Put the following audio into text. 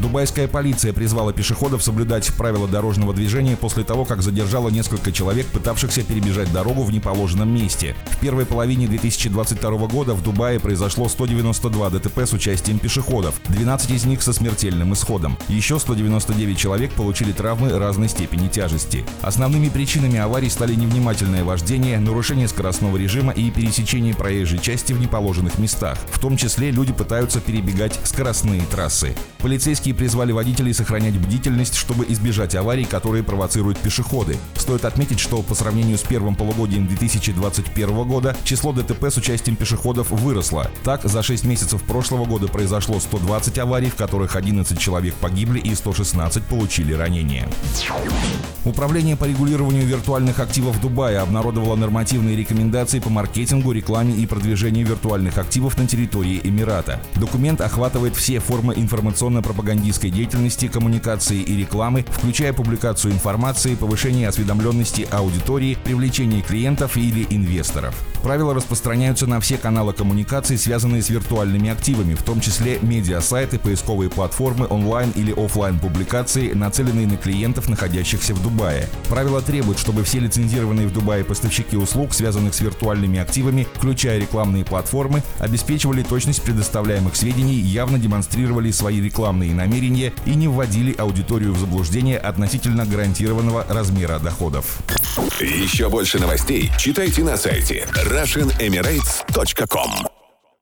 Дубайская полиция призвала пешеходов соблюдать правила дорожного движения после того, как задержала несколько человек, пытавшихся перебежать дорогу в неположенном месте. В первой половине 2022 года в Дубае произошло 192 ДТП с участием пешеходов, 12 из них со смертельным исходом. Еще 199 человек получили травмы разной степени тяжести. Основными причинами аварий стали невнимательное вождение, нарушение скоростного режима и пересечение проезжей части в неположенных местах. В том числе люди пытаются перебегать скоростные трассы. Полицейские Полицейские призвали водителей сохранять бдительность, чтобы избежать аварий, которые провоцируют пешеходы. Стоит отметить, что по сравнению с первым полугодием 2021 года число ДТП с участием пешеходов выросло. Так, за 6 месяцев прошлого года произошло 120 аварий, в которых 11 человек погибли и 116 получили ранения. Управление по регулированию виртуальных активов Дубая обнародовало нормативные рекомендации по маркетингу, рекламе и продвижению виртуальных активов на территории Эмирата. Документ охватывает все формы информационно-пропагандистской пропагандистской деятельности, коммуникации и рекламы, включая публикацию информации, повышение осведомленности аудитории, привлечение клиентов или инвесторов. Правила распространяются на все каналы коммуникации, связанные с виртуальными активами, в том числе медиасайты, поисковые платформы, онлайн или офлайн публикации, нацеленные на клиентов, находящихся в Дубае. Правила требуют, чтобы все лицензированные в Дубае поставщики услуг, связанных с виртуальными активами, включая рекламные платформы, обеспечивали точность предоставляемых сведений, явно демонстрировали свои рекламные намерения и не вводили аудиторию в заблуждение относительно гарантированного размера доходов. Еще больше новостей читайте на сайте RussianEmirates.com